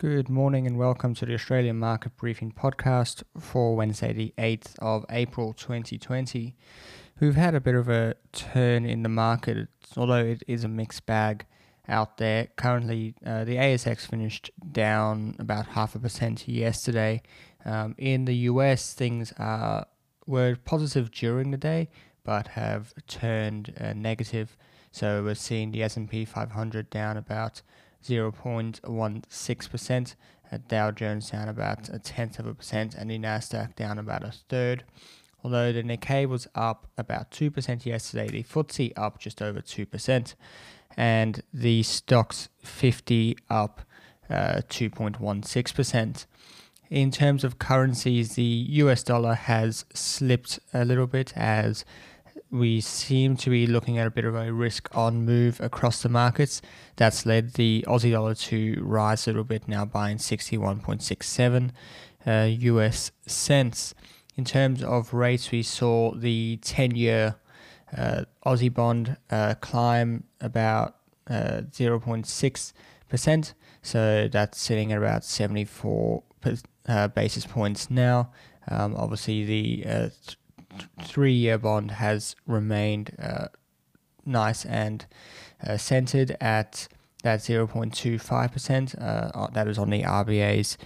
Good morning and welcome to the Australian Market Briefing podcast for Wednesday, the 8th of April 2020. We've had a bit of a turn in the market, although it is a mixed bag out there. Currently, uh, the ASX finished down about half a percent yesterday. Um, in the US, things are were positive during the day, but have turned uh, negative. So we're seeing the S&P 500 down about 0.16%, Dow Jones down about a tenth of a percent, and the Nasdaq down about a third. Although the Nikkei was up about 2% yesterday, the FTSE up just over 2%, and the Stoxx 50 up uh, 2.16%. In terms of currencies, the US dollar has slipped a little bit as we seem to be looking at a bit of a risk on move across the markets. That's led the Aussie dollar to rise a little bit, now buying 61.67 uh, US cents. In terms of rates, we saw the 10 year uh, Aussie bond uh, climb about uh, 0.6%. So that's sitting at about 74 uh, basis points now. Um, obviously, the uh, three-year bond has remained uh, nice and uh, centered at that 0.25%. Uh, that is on the RBA's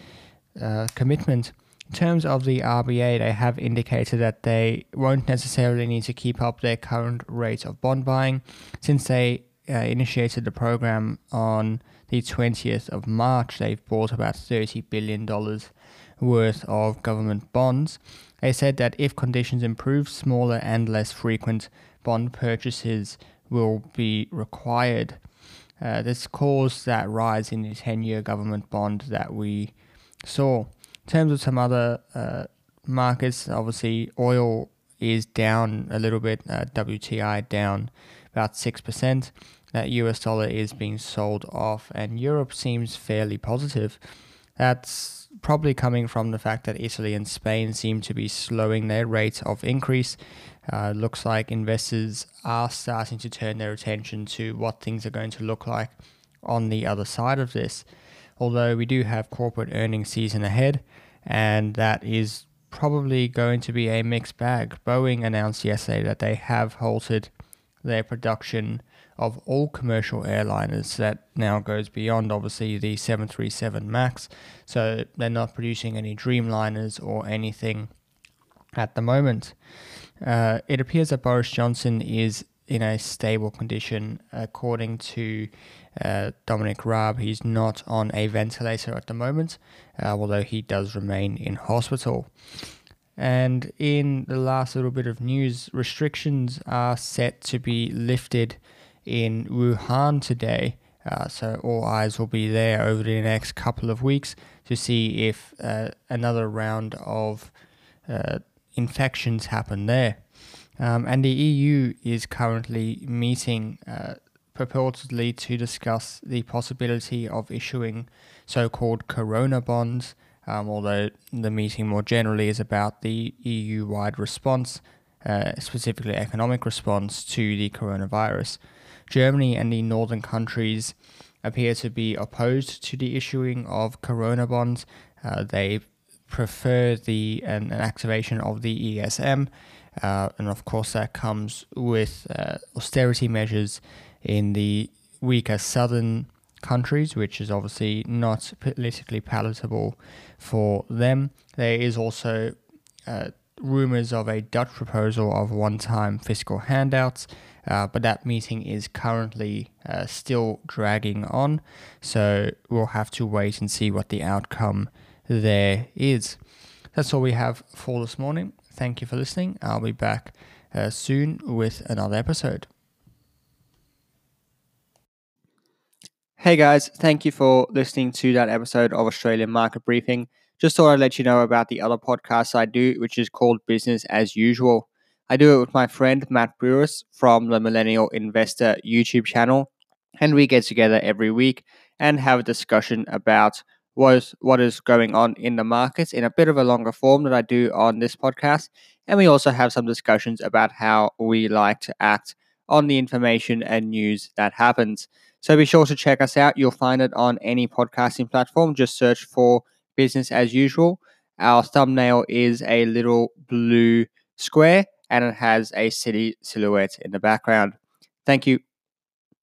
uh, commitment. In terms of the RBA, they have indicated that they won't necessarily need to keep up their current rate of bond buying since they uh, initiated the program on the 20th of March. They've bought about $30 billion worth of government bonds. They said that if conditions improve, smaller and less frequent bond purchases will be required. Uh, this caused that rise in the 10 year government bond that we saw. In terms of some other uh, markets, obviously, oil is down a little bit, uh, WTI down about 6%. That US dollar is being sold off, and Europe seems fairly positive. That's probably coming from the fact that Italy and Spain seem to be slowing their rate of increase. Uh, looks like investors are starting to turn their attention to what things are going to look like on the other side of this. Although we do have corporate earnings season ahead, and that is probably going to be a mixed bag. Boeing announced yesterday that they have halted their production of all commercial airliners that now goes beyond obviously the 737 MAX. So they're not producing any Dreamliners or anything at the moment. Uh, it appears that Boris Johnson is in a stable condition. According to uh, Dominic Raab, he's not on a ventilator at the moment, uh, although he does remain in hospital. And in the last little bit of news, restrictions are set to be lifted in Wuhan today. Uh, so all eyes will be there over the next couple of weeks to see if uh, another round of uh, infections happen there. Um, and the EU is currently meeting uh, purportedly to discuss the possibility of issuing so-called corona bonds, um, although the meeting more generally is about the EU-wide response, uh, specifically economic response to the coronavirus. Germany and the northern countries appear to be opposed to the issuing of corona bonds. Uh, they prefer the an, an, activation of the ESM, uh, and of course that comes with uh, austerity measures in the weaker southern countries, which is obviously not politically palatable for them. There is also uh, rumors of a Dutch proposal of one-time fiscal handouts uh, but that meeting is currently uh, still dragging on, so we'll have to wait and see what the outcome there is. That's all we have for this morning. Thank you for listening. I'll be back uh, soon with another episode. Hey guys, thank you for listening to that episode of Australian Market Briefing. Just thought I'd let you know about the other podcast I do, which is called Business as Usual. I do it with my friend Matt Brewers from the Millennial Investor YouTube channel, and we get together every week and have a discussion about what is, what is going on in the markets in a bit of a longer form that I do on this podcast. And we also have some discussions about how we like to act on the information and news that happens. So be sure to check us out. You'll find it on any podcasting platform. Just search for business as usual. Our thumbnail is a little blue square and it has a city silhouette in the background. Thank you.